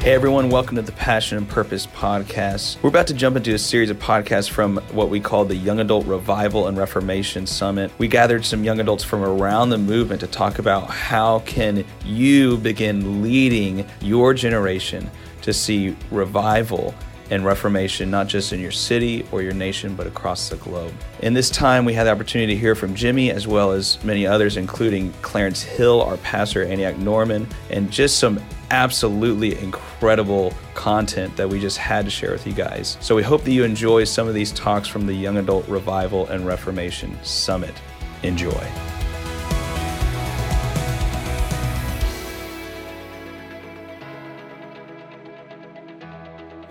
Hey everyone, welcome to the Passion and Purpose podcast. We're about to jump into a series of podcasts from what we call the Young Adult Revival and Reformation Summit. We gathered some young adults from around the movement to talk about how can you begin leading your generation to see revival and reformation, not just in your city or your nation, but across the globe. In this time, we had the opportunity to hear from Jimmy as well as many others, including Clarence Hill, our pastor, Antioch Norman, and just some absolutely incredible content that we just had to share with you guys. So we hope that you enjoy some of these talks from the Young Adult Revival and Reformation Summit. Enjoy.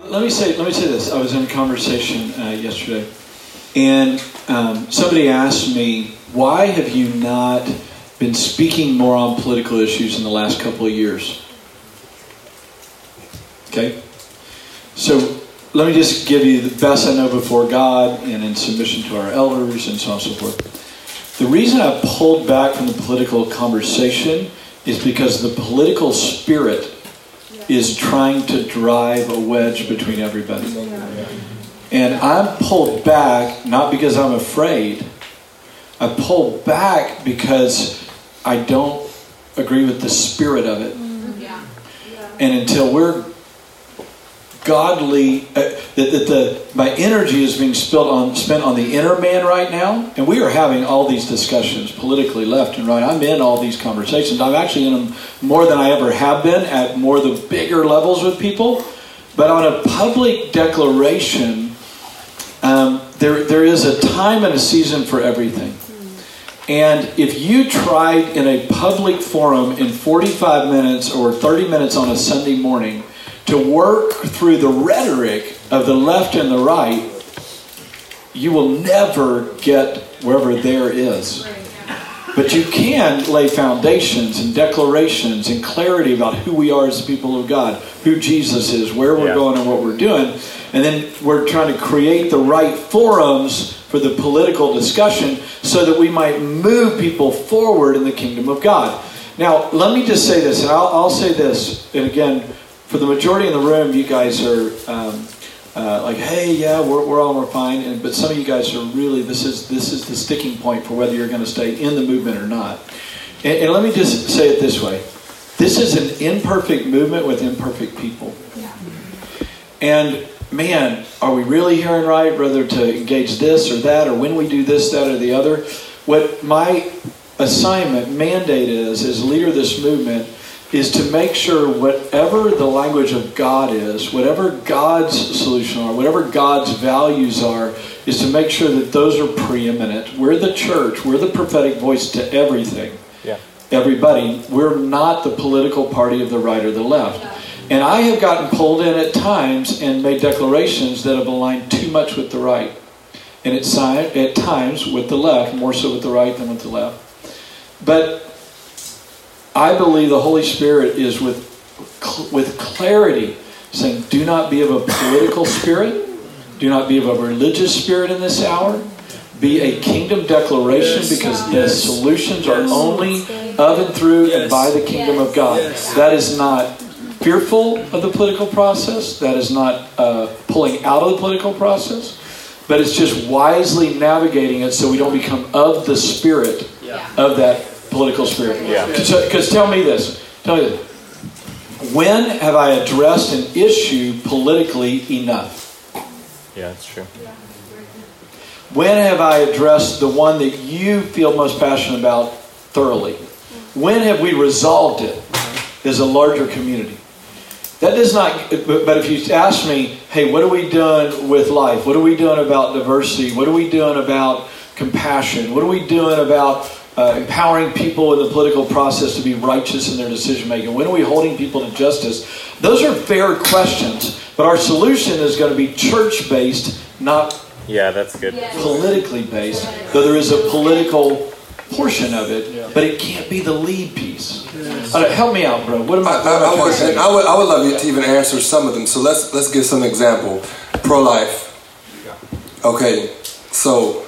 Let me say, let me say this. I was in a conversation uh, yesterday, and um, somebody asked me, "Why have you not been speaking more on political issues in the last couple of years?" Okay? So let me just give you the best I know before God and in submission to our elders and so on and so forth. The reason I pulled back from the political conversation is because the political spirit is trying to drive a wedge between everybody. And I'm pulled back not because I'm afraid. I pull back because I don't agree with the spirit of it. Mm-hmm. And until we're godly uh, that, that the my energy is being spent on spent on the inner man right now. And we are having all these discussions politically left and right. I'm in all these conversations. I'm actually in them more than i ever have been at more the bigger levels with people. But on a public declaration um, there, there is a time and a season for everything. And if you tried in a public forum in 45 minutes or 30 minutes on a sunday morning to work through the rhetoric of the left and the right, you will never get wherever there is. But you can lay foundations and declarations and clarity about who we are as the people of God, who Jesus is, where we're yeah. going, and what we're doing. And then we're trying to create the right forums for the political discussion so that we might move people forward in the kingdom of God. Now, let me just say this, and I'll, I'll say this, and again, for the majority in the room, you guys are um, uh, like, hey, yeah, we're, we're all we're fine. And, but some of you guys are really this is this is the sticking point for whether you're going to stay in the movement or not. And, and, let me just say it this way: this is an imperfect movement with imperfect people. Yeah. And man, are we really hearing right? Whether to engage this or that, or when we do this, that, or the other. What my assignment, mandate is, as leader of this movement is to make sure whatever the language of God is, whatever God's solution are, whatever God's values are, is to make sure that those are preeminent. We're the church, we're the prophetic voice to everything. Yeah. Everybody, we're not the political party of the right or the left. And I have gotten pulled in at times and made declarations that have aligned too much with the right. And at times with the left, more so with the right than with the left. But I believe the Holy Spirit is with, with clarity saying, do not be of a political spirit, do not be of a religious spirit in this hour. Be a kingdom declaration yes. because yes. the solutions yes. are only of and through and by the kingdom of God. That is not fearful of the political process. That is not uh, pulling out of the political process. But it's just wisely navigating it so we don't become of the spirit yeah. of that political spirit. Yeah. Because tell me this. Tell me this. When have I addressed an issue politically enough? Yeah, that's true. When have I addressed the one that you feel most passionate about thoroughly? When have we resolved it as a larger community? That does not, but if you ask me, hey, what are we doing with life? What are we doing about diversity? What are we doing about compassion? What are we doing about uh, empowering people in the political process to be righteous in their decision making? When are we holding people to justice? Those are fair questions, but our solution is going to be church based, not yeah, that's good. Politically based, though there is a political portion of it, yeah. but it can't be the lead piece. Yes. Right, help me out, bro. What am I? I, I, I, would, I, would, I would love you to even answer some of them. So let's let's give some example. Pro life. Okay, so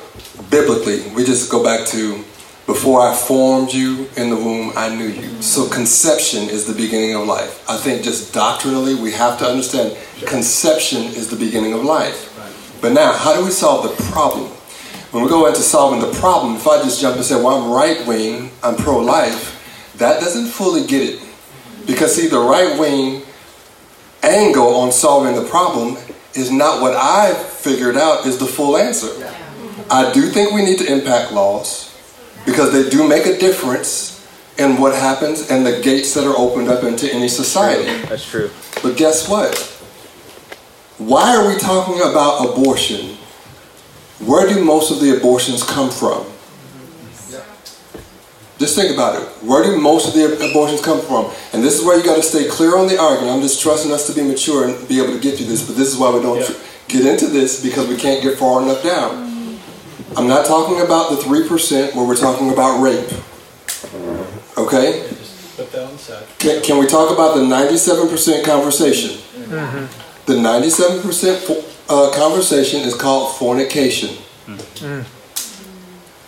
biblically, we just go back to Before I formed you in the womb, I knew you. So conception is the beginning of life. I think just doctrinally, we have to understand conception is the beginning of life. But now, how do we solve the problem? When we go into solving the problem, if I just jump and say, well, I'm right wing, I'm pro life, that doesn't fully get it. Because, see, the right wing angle on solving the problem is not what I figured out is the full answer. I do think we need to impact laws because they do make a difference in what happens and the gates that are opened up into any society. That's true. But guess what? Why are we talking about abortion? Where do most of the abortions come from? Just think about it. Where do most of the abortions come from? And this is where you got to stay clear on the argument. I'm just trusting us to be mature and be able to get through this, but this is why we don't Yeah. get into this because we can't get far enough down. I'm not talking about the 3% where we're talking about rape. Okay? Put that on. Can, can we talk about the 97% conversation? The 97% fo- uh, conversation is called fornication.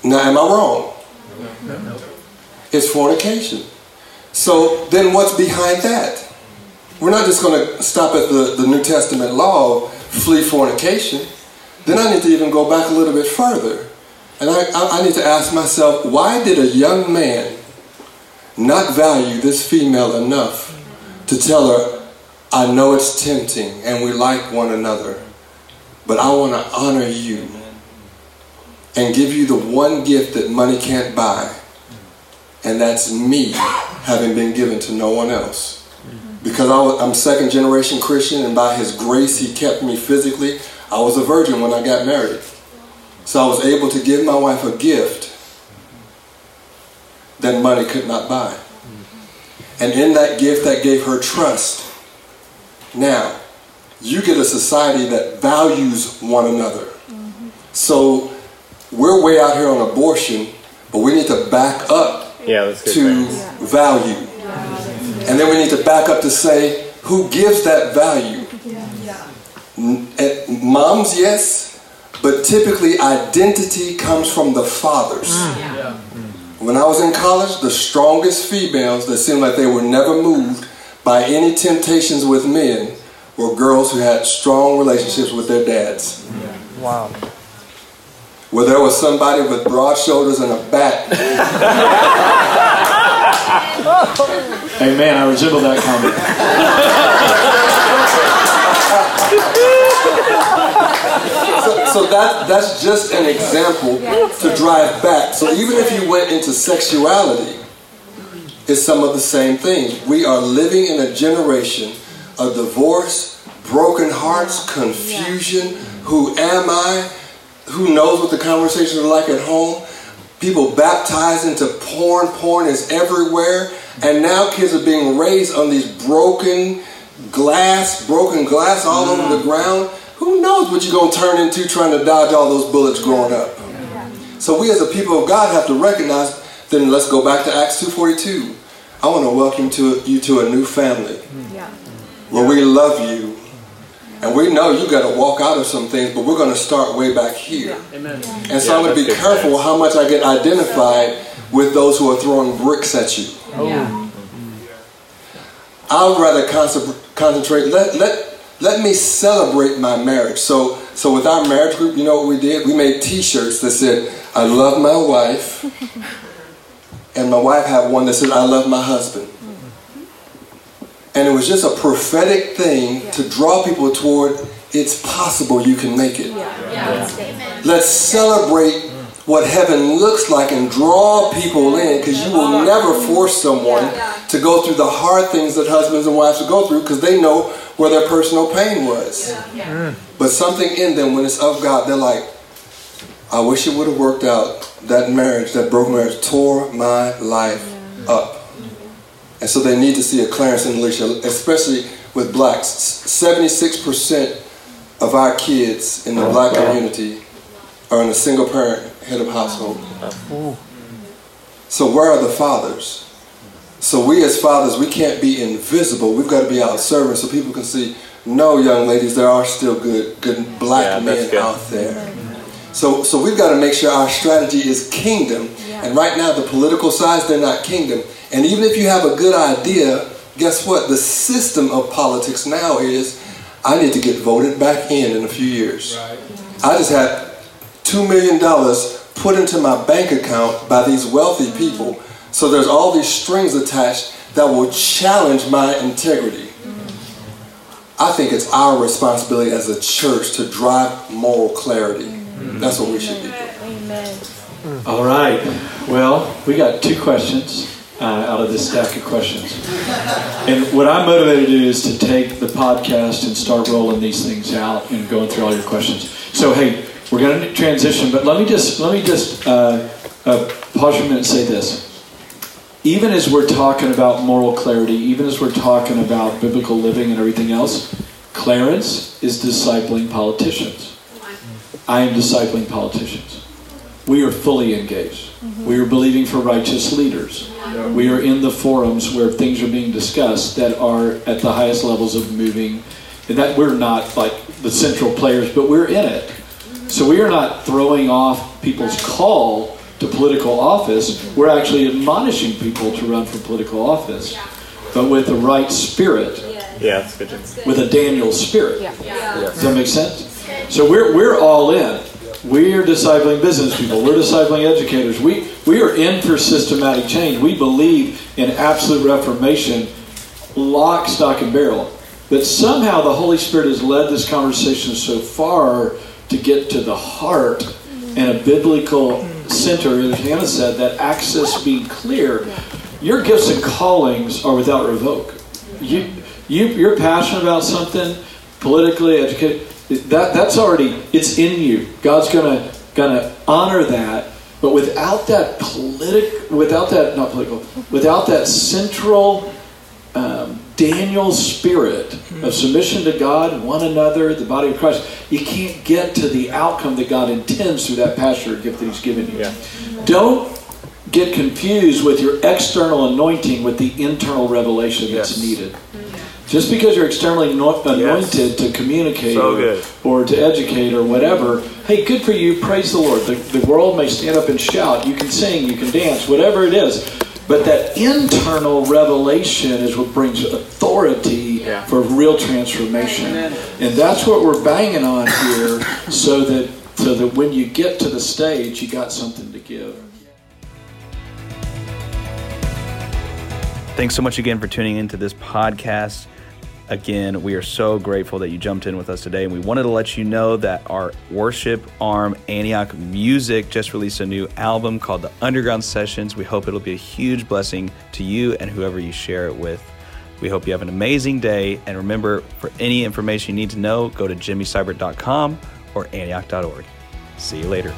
Now, am I wrong? It's fornication. So then what's behind that? We're not just going to stop at the, the New Testament law of flee fornication. Then I need to even go back a little bit further. And I, I, I need to ask myself, why did a young man not value this female enough to tell her, I know it's tempting and we like one another, but I want to honor you and give you the one gift that money can't buy, and that's me having been given to no one else. Because I I'm second generation Christian, and by His grace, He kept me physically. I was a virgin when I got married. So I was able to give my wife a gift that money could not buy. And in that gift, that gave her trust. Now, you get a society that values one another. So we're way out here on abortion, but we need to back up Yeah, to friends. value. And then we need to back up to say, who gives that value? N- eh, Moms, yes, but typically identity comes from the fathers. When I was in college, the strongest females that seemed like they were never moved by any temptations with men were girls who had strong relationships with their dads. Wow. Where there was somebody with broad shoulders and a back man, I resemble that comment. so, so that that's just an example to drive back. So even if you went into sexuality, it's some of the same thing. We are living in a generation of divorce, broken hearts, confusion. Who am I? Who knows what the conversations are like at home? People baptized into porn. Porn is everywhere. And now kids are being raised on these broken glass, broken glass all over the mm. ground. Who knows what you're going to turn into trying to dodge all those bullets growing up? So we as a people of God have to recognize, then let's go back to Acts 2.42. I want to welcome to, you to a new family where we love you. And we know you got to walk out of some things, but we're going to start way back here. Amen. And so Yeah, I'm going to be that's good careful how much I get identified with those who are throwing bricks at you. Yeah. Oh. I would rather concent- concentrate. Let let let me celebrate my marriage. So so with our marriage group, you know what we did? We made T-shirts that said "I love my wife," and my wife had one that said "I love my husband." And it was just a prophetic thing to draw people toward it's possible you can make it. Let's celebrate what heaven looks like and draw people in because you will never force someone to go through the hard things that husbands and wives will go through because they know where their personal pain was. Mm. But something in them, when it's of God, they're like, I wish it would have worked out. That marriage, that broken marriage, tore my life up. And so they need to see a Clarence and Alicia, especially with blacks. 76% of our kids in the oh, black community are in a single parent head of household. So where are the fathers? So we as fathers, we can't be invisible. We've got to be out serving so people can see, no, young ladies, there are still good, good black Yeah, men good. out there. So, so we've got to make sure our strategy is kingdom And right now, the political sides, they're not kingdom. And even if you have a good idea, guess what? The system of politics now is I need to get voted back in in a few years. Right. I just had $2 million put into my bank account by these wealthy people. So there's all these strings attached that will challenge my integrity. I think it's our responsibility as a church to drive moral clarity. That's what we should be doing. Amen. All right. Well, we got two questions uh, out of this stack of questions. And what I'm motivated to do is to take the podcast and start rolling these things out and going through all your questions. So, hey, we're going to transition, but let me just let me just uh, uh, pause for a minute and say this. Even as we're talking about moral clarity, even as we're talking about biblical living and everything else, Clarence is discipling politicians. I am discipling politicians. We are fully engaged. Mm-hmm. We are believing for righteous leaders. Yeah. We are in the forums where things are being discussed that are at the highest levels of moving, and that we're not like the central players, but we're in it. So we are not throwing off people's call to political office. We're actually admonishing people to run for political office, but with the right spirit. Yeah, that's good. With a Daniel spirit. Yeah. Does that make sense? So we're, we're all in. We are discipling business people. We're discipling educators. We, we are in for systematic change. We believe in absolute reformation, lock, stock, and barrel. But somehow the Holy Spirit has led this conversation so far to get to the heart and a biblical center, as Hannah said, that access being clear. Your gifts and callings are without revoke. You, you, you're passionate about something, politically educated. That, that's already it's in you. God's gonna gonna honor that. But without that politic, without that not political, without that central um, Daniel spirit of hmm. submission to God, one another, the body of Christ, you can't get to the outcome that God intends through that pastor gift that He's given you. Yeah. Don't get confused with your external anointing with the internal revelation yes. that's needed. Hmm. Just because you're externally anointed yes. to communicate so or, or, to educate or whatever, hey, good for you. Praise the Lord. The, the world may stand up and shout. You can sing, you can dance, whatever it is. But that internal revelation is what brings authority yeah. for real transformation. Amen. And that's what we're banging on here so that so that when you get to the stage you got something to give. Thanks so much again for tuning into this podcast. Again, we are so grateful that you jumped in with us today. And we wanted to let you know that our worship arm, Antioch Music, just released a new album called The Underground Sessions. We hope it'll be a huge blessing to you and whoever you share it with. We hope you have an amazing day. And remember, for any information you need to know, go to jimmyseibert.com or antioch.org. See you later.